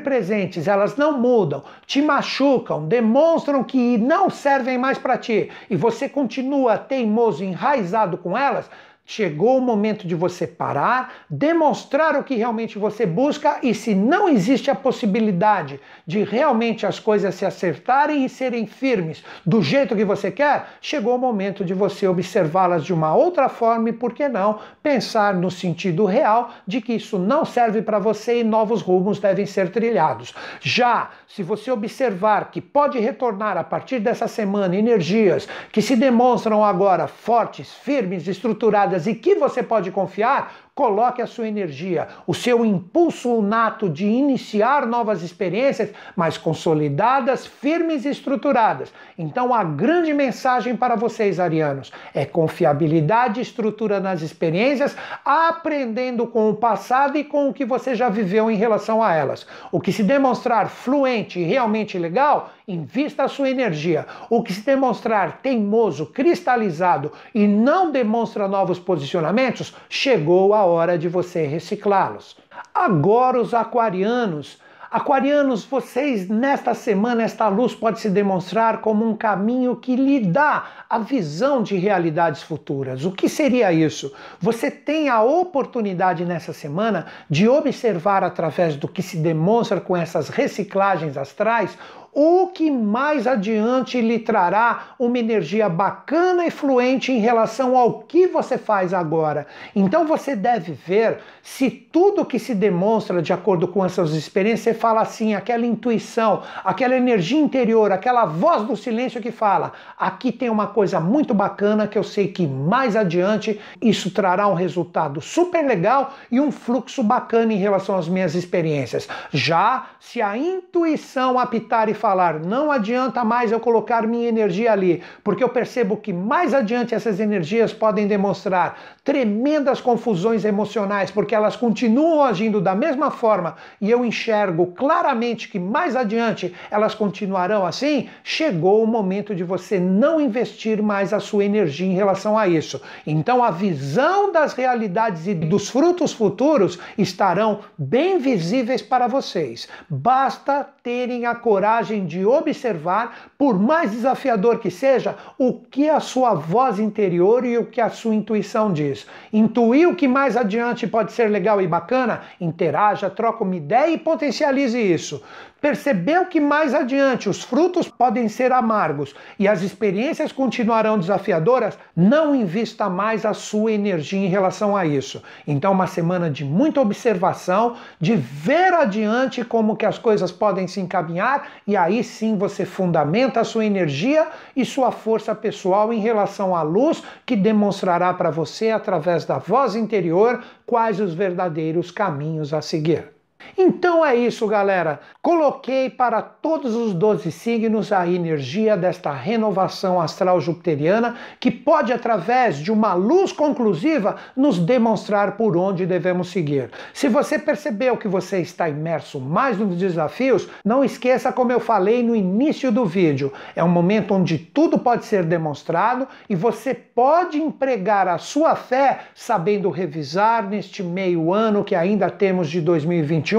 presentes, elas não mudam, te machucam, demonstram que não servem mais para ti e você continua teimoso, enraizado com elas Chegou o momento de você parar, demonstrar o que realmente você busca e se não existe a possibilidade de realmente as coisas se acertarem e serem firmes do jeito que você quer, chegou o momento de você observá-las de uma outra forma e, por que não, pensar no sentido real de que isso não serve para você e novos rumos devem ser trilhados. Já se você observar que pode retornar a partir dessa semana energias que se demonstram agora fortes, firmes, estruturadas, e que você pode confiar, Coloque a sua energia, o seu impulso nato de iniciar novas experiências, mas consolidadas, firmes e estruturadas. Então, a grande mensagem para vocês, arianos, é confiabilidade e estrutura nas experiências, aprendendo com o passado e com o que você já viveu em relação a elas. O que se demonstrar fluente e realmente legal, invista a sua energia. O que se demonstrar teimoso, cristalizado e não demonstra novos posicionamentos, chegou a hora de você reciclá-los. Agora, os aquarianos. Aquarianos, vocês nesta semana, esta luz pode se demonstrar como um caminho que lhe dá a visão de realidades futuras. O que seria isso? Você tem a oportunidade nessa semana de observar através do que se demonstra com essas reciclagens astrais o que mais adiante lhe trará uma energia bacana e fluente em relação ao que você faz agora. Então você deve ver se tudo que se demonstra de acordo com essas experiências, você fala assim, aquela intuição, aquela energia interior, aquela voz do silêncio que fala: aqui tem uma coisa muito bacana que eu sei que mais adiante isso trará um resultado super legal e um fluxo bacana em relação às minhas experiências. Já se a intuição apitar e falar, não adianta mais eu colocar minha energia ali, porque eu percebo que mais adiante essas energias podem demonstrar tremendas confusões emocionais, porque elas continuam agindo da mesma forma e eu enxergo claramente que mais adiante elas continuarão assim, chegou o momento de você não investir mais a sua energia em relação a isso. Então a visão das realidades e dos frutos futuros estarão bem visíveis para vocês. Basta terem a coragem de observar, por mais desafiador que seja, o que a sua voz interior e o que a sua intuição diz. Intuir o que mais adiante pode ser legal e bacana? Interaja, troca uma ideia e potencialize isso. Percebeu que mais adiante os frutos podem ser amargos e as experiências continuarão desafiadoras? Não invista mais a sua energia em relação a isso. Então, uma semana de muita observação, de ver adiante como que as coisas podem se encaminhar e aí sim você fundamenta a sua energia e sua força pessoal em relação à luz que demonstrará para você através da voz interior quais os verdadeiros caminhos a seguir. Então é isso, galera. Coloquei para todos os 12 signos a energia desta renovação astral jupiteriana que pode, através de uma luz conclusiva, nos demonstrar por onde devemos seguir. Se você percebeu que você está imerso mais nos desafios, não esqueça, como eu falei no início do vídeo, é um momento onde tudo pode ser demonstrado e você pode empregar a sua fé sabendo revisar neste meio ano que ainda temos de 2021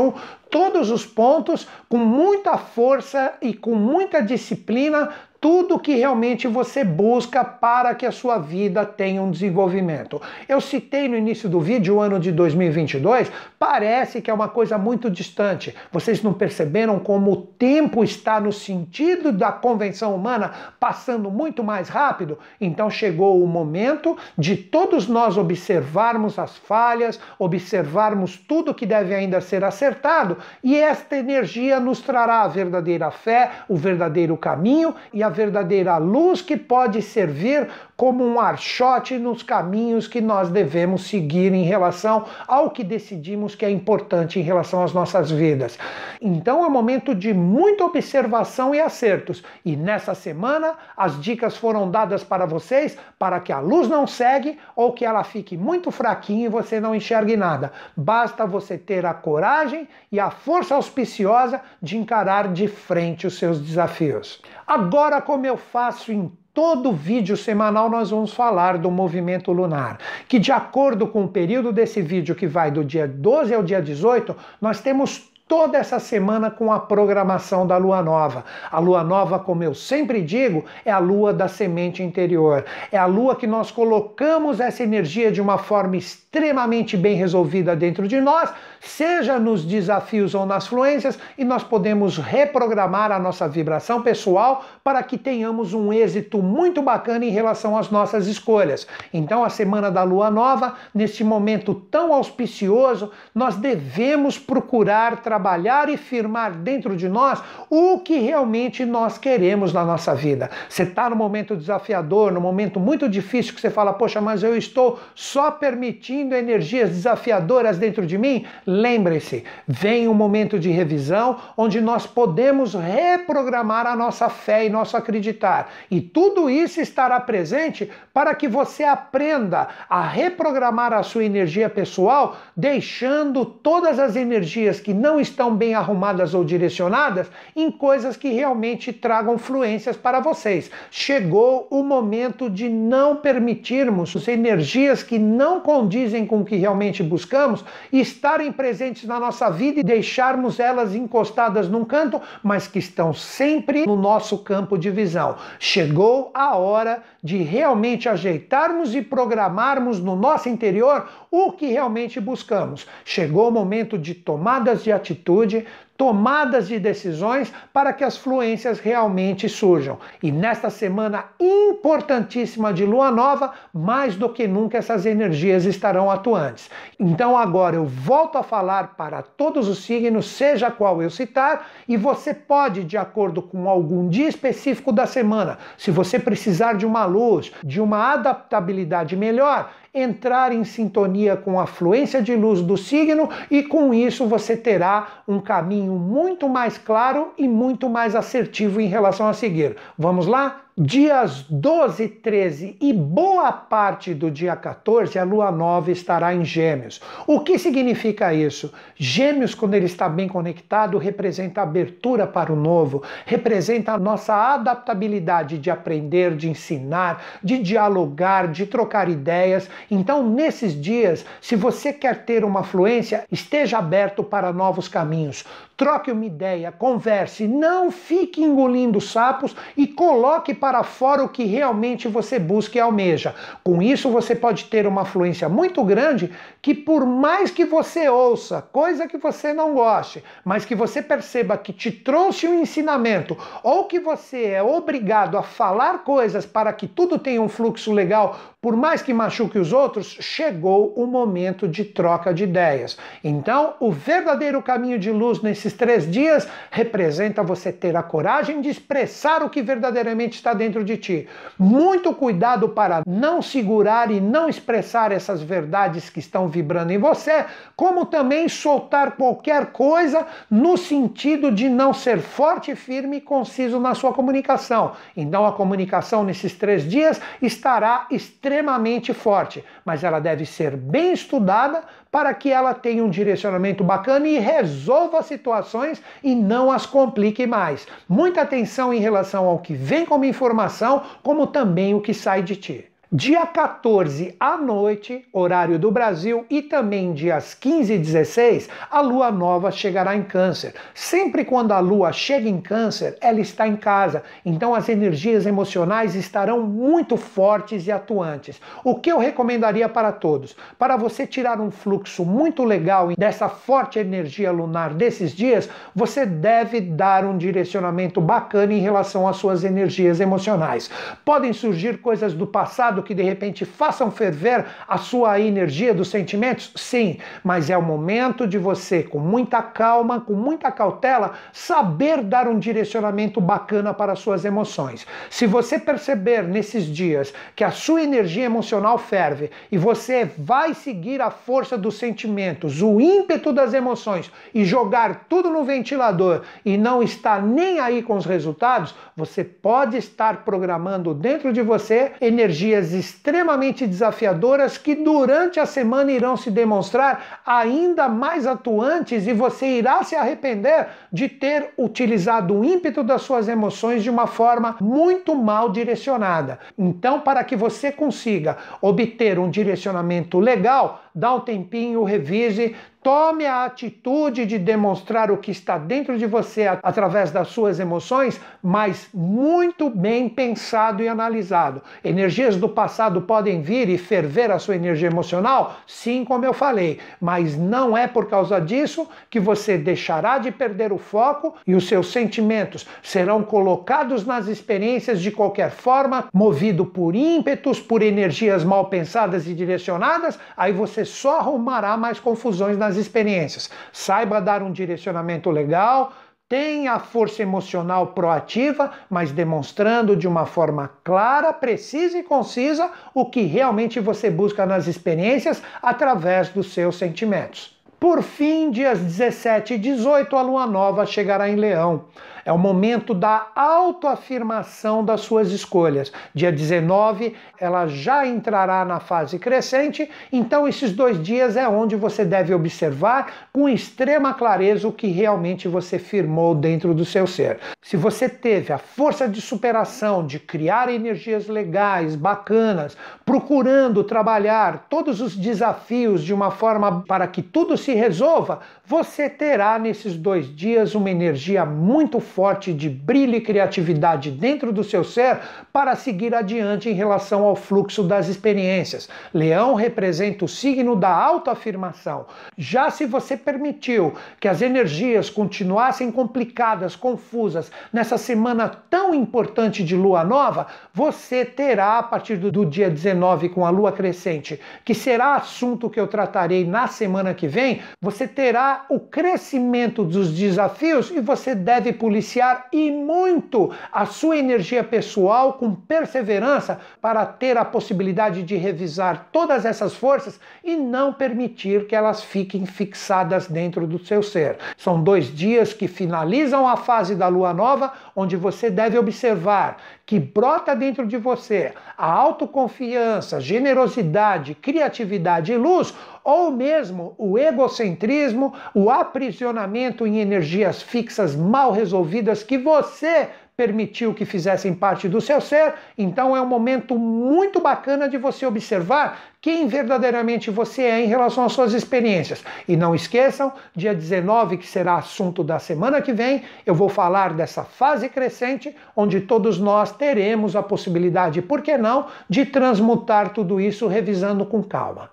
todos os pontos com muita força e com muita disciplina tudo que realmente você busca para que a sua vida tenha um desenvolvimento. Eu citei no início do vídeo o ano de 2022, parece que é uma coisa muito distante. Vocês não perceberam como o tempo está no sentido da convenção humana passando muito mais rápido? Então chegou o momento de todos nós observarmos as falhas, observarmos tudo que deve ainda ser acertado e esta energia nos trará a verdadeira fé, o verdadeiro caminho e a verdadeira luz que pode servir como um archote nos caminhos que nós devemos seguir em relação ao que decidimos que é importante em relação às nossas vidas. Então é um momento de muita observação e acertos. E nessa semana as dicas foram dadas para vocês para que a luz não segue ou que ela fique muito fraquinha e você não enxergue nada. Basta você ter a coragem e a força auspiciosa de encarar de frente os seus desafios. Agora como eu faço em todo vídeo semanal nós vamos falar do movimento lunar, que de acordo com o período desse vídeo que vai do dia 12 ao dia 18, nós temos toda essa semana com a programação da lua nova. A lua nova, como eu sempre digo, é a lua da semente interior. É a lua que nós colocamos essa energia de uma forma extremamente bem resolvida dentro de nós, seja nos desafios ou nas fluências, e nós podemos reprogramar a nossa vibração pessoal para que tenhamos um êxito muito bacana em relação às nossas escolhas. Então, a semana da lua nova, neste momento tão auspicioso, nós devemos procurar trabalhar e firmar dentro de nós o que realmente nós queremos na nossa vida. Você está no momento desafiador, no momento muito difícil que você fala, poxa, mas eu estou só permitindo energias desafiadoras dentro de mim? Lembre-se, vem um momento de revisão onde nós podemos reprogramar a nossa fé e nosso acreditar. E tudo isso estará presente para que você aprenda a reprogramar a sua energia pessoal, deixando todas as energias que não estão bem arrumadas ou direcionadas em coisas que realmente tragam fluências para vocês. Chegou o momento de não permitirmos as energias que não condizem com o que realmente buscamos estarem presentes na nossa vida e deixarmos elas encostadas num canto, mas que estão sempre no nosso campo de visão. Chegou a hora de realmente ajeitarmos e programarmos no nosso interior o que realmente buscamos. Chegou o momento de tomadas de atitude, tomadas de decisões para que as fluências realmente surjam. E nesta semana importantíssima de lua nova, mais do que nunca essas energias estarão atuantes. Então agora eu volto a falar para todos os signos, seja qual eu citar, e você pode, de acordo com algum dia específico da semana, se você precisar de uma luz, de uma adaptabilidade melhor, entrar em sintonia com a fluência de luz do signo e com isso você terá um caminho muito mais claro e muito mais assertivo em relação a seguir. Vamos lá? Dias 12, 13 e boa parte do dia 14, a lua nova estará em Gêmeos. O que significa isso? Gêmeos, quando ele está bem conectado, representa abertura para o novo, representa a nossa adaptabilidade de aprender, de ensinar, de dialogar, de trocar ideias. Então, nesses dias, se você quer ter uma fluência, esteja aberto para novos caminhos. Troque uma ideia, converse, não fique engolindo sapos e coloque para fora o que realmente você busca e almeja. Com isso, você pode ter uma fluência muito grande que, por mais que você ouça coisa que você não goste, mas que você perceba que te trouxe um ensinamento, ou que você é obrigado a falar coisas para que tudo tenha um fluxo legal, por mais que machuque os outros, chegou o momento de troca de ideias. Então, o verdadeiro caminho de luz nesses três dias representa você ter a coragem de expressar o que verdadeiramente está dentro de ti. Muito cuidado para não segurar e não expressar essas verdades que estão vibrando em você, como também soltar qualquer coisa no sentido de não ser forte, firme e conciso na sua comunicação. Então, a comunicação nesses três dias estará extremamente forte, mas ela deve ser bem estudada para que ela tenha um direcionamento bacana e resolva situações e não as complique mais. Muita atenção em relação ao que vem como informação, como também o que sai de ti. Dia 14 à noite, horário do Brasil, e também dias 15 e 16, a lua nova chegará em Câncer. Sempre quando a lua chega em Câncer, ela está em casa, então as energias emocionais estarão muito fortes e atuantes. O que eu recomendaria para todos? Para você tirar um fluxo muito legal dessa forte energia lunar desses dias, você deve dar um direcionamento bacana em relação às suas energias emocionais. Podem surgir coisas do passado que de repente façam ferver a sua energia dos sentimentos? Sim, mas é o momento de você, com muita calma, com muita cautela, saber dar um direcionamento bacana para as suas emoções. Se você perceber nesses dias que a sua energia emocional ferve e você vai seguir a força dos sentimentos, o ímpeto das emoções e jogar tudo no ventilador e não está nem aí com os resultados, você pode estar programando dentro de você energias extremamente desafiadoras que durante a semana irão se demonstrar ainda mais atuantes e você irá se arrepender de ter utilizado o ímpeto das suas emoções de uma forma muito mal direcionada. Então, para que você consiga obter um direcionamento legal, dá um tempinho, revise, Tome a atitude de demonstrar o que está dentro de você através das suas emoções, mas muito bem pensado e analisado. Energias do passado podem vir e ferver a sua energia emocional? Sim, como eu falei, mas não é por causa disso que você deixará de perder o foco e os seus sentimentos serão colocados nas experiências de qualquer forma, movido por ímpetos, por energias mal pensadas e direcionadas, aí você só arrumará mais confusões nas experiências. Saiba dar um direcionamento legal, tenha a força emocional proativa, mas demonstrando de uma forma clara, precisa e concisa o que realmente você busca nas experiências através dos seus sentimentos. Por fim, dias 17 e 18, a lua nova chegará em Leão. É o momento da autoafirmação das suas escolhas. Dia 19, ela já entrará na fase crescente, então esses dois dias é onde você deve observar com extrema clareza o que realmente você firmou dentro do seu ser. Se você teve a força de superação, de criar energias legais, bacanas, procurando trabalhar todos os desafios de uma forma para que tudo se resolva, você terá nesses dois dias uma energia muito forte de brilho e criatividade dentro do seu ser para seguir adiante em relação ao fluxo das experiências. Leão representa o signo da autoafirmação. Já se você permitiu que as energias continuassem complicadas, confusas nessa semana tão importante de lua nova, você terá a partir do dia 19 com a lua crescente, que será assunto que eu tratarei na semana que vem, você terá o crescimento dos desafios e você deve policiar policiar e muito a sua energia pessoal com perseverança para ter a possibilidade de revisar todas essas forças e não permitir que elas fiquem fixadas dentro do seu ser. São dois dias que finalizam a fase da lua nova, onde você deve observar que brota dentro de você a autoconfiança, generosidade, criatividade e luz, ou mesmo o egocentrismo, o aprisionamento em energias fixas mal resolvidas que você permitiu que fizessem parte do seu ser, então é um momento muito bacana de você observar quem verdadeiramente você é em relação às suas experiências. E não esqueçam, dia 19, que será assunto da semana que vem, eu vou falar dessa fase crescente, onde todos nós teremos a possibilidade, por que não, de transmutar tudo isso revisando com calma.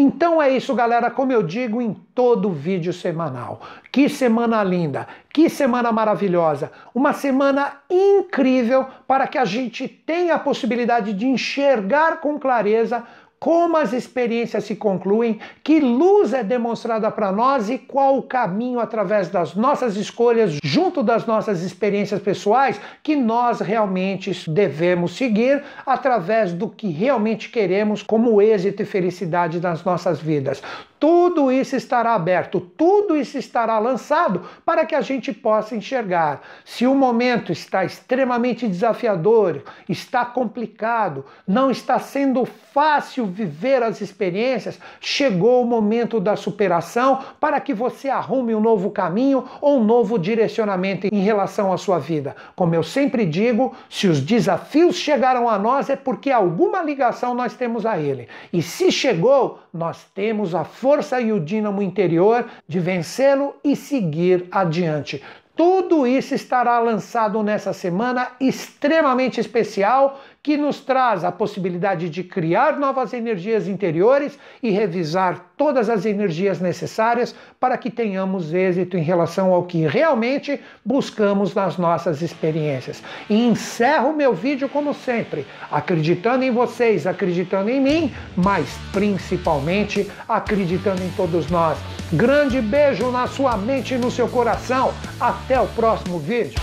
Então é isso, galera, como eu digo em todo vídeo semanal. Que semana linda, que semana maravilhosa, uma semana incrível para que a gente tenha a possibilidade de enxergar com clareza como as experiências se concluem, que luz é demonstrada para nós e qual o caminho através das nossas escolhas, junto das nossas experiências pessoais, que nós realmente devemos seguir através do que realmente queremos como êxito e felicidade nas nossas vidas. Tudo isso estará aberto, tudo isso estará lançado para que a gente possa enxergar. Se o momento está extremamente desafiador, está complicado, não está sendo fácil viver as experiências, chegou o momento da superação para que você arrume um novo caminho ou um novo direcionamento em relação à sua vida. Como eu sempre digo, se os desafios chegaram a nós é porque alguma ligação nós temos a ele. E se chegou, nós temos a força e o dínamo interior de vencê-lo e seguir adiante. Tudo isso estará lançado nessa semana extremamente especial que nos traz a possibilidade de criar novas energias interiores e revisar todas as energias necessárias para que tenhamos êxito em relação ao que realmente buscamos nas nossas experiências. E encerro meu vídeo como sempre, acreditando em vocês, acreditando em mim, mas principalmente acreditando em todos nós. Grande beijo na sua mente e no seu coração. Até o próximo vídeo.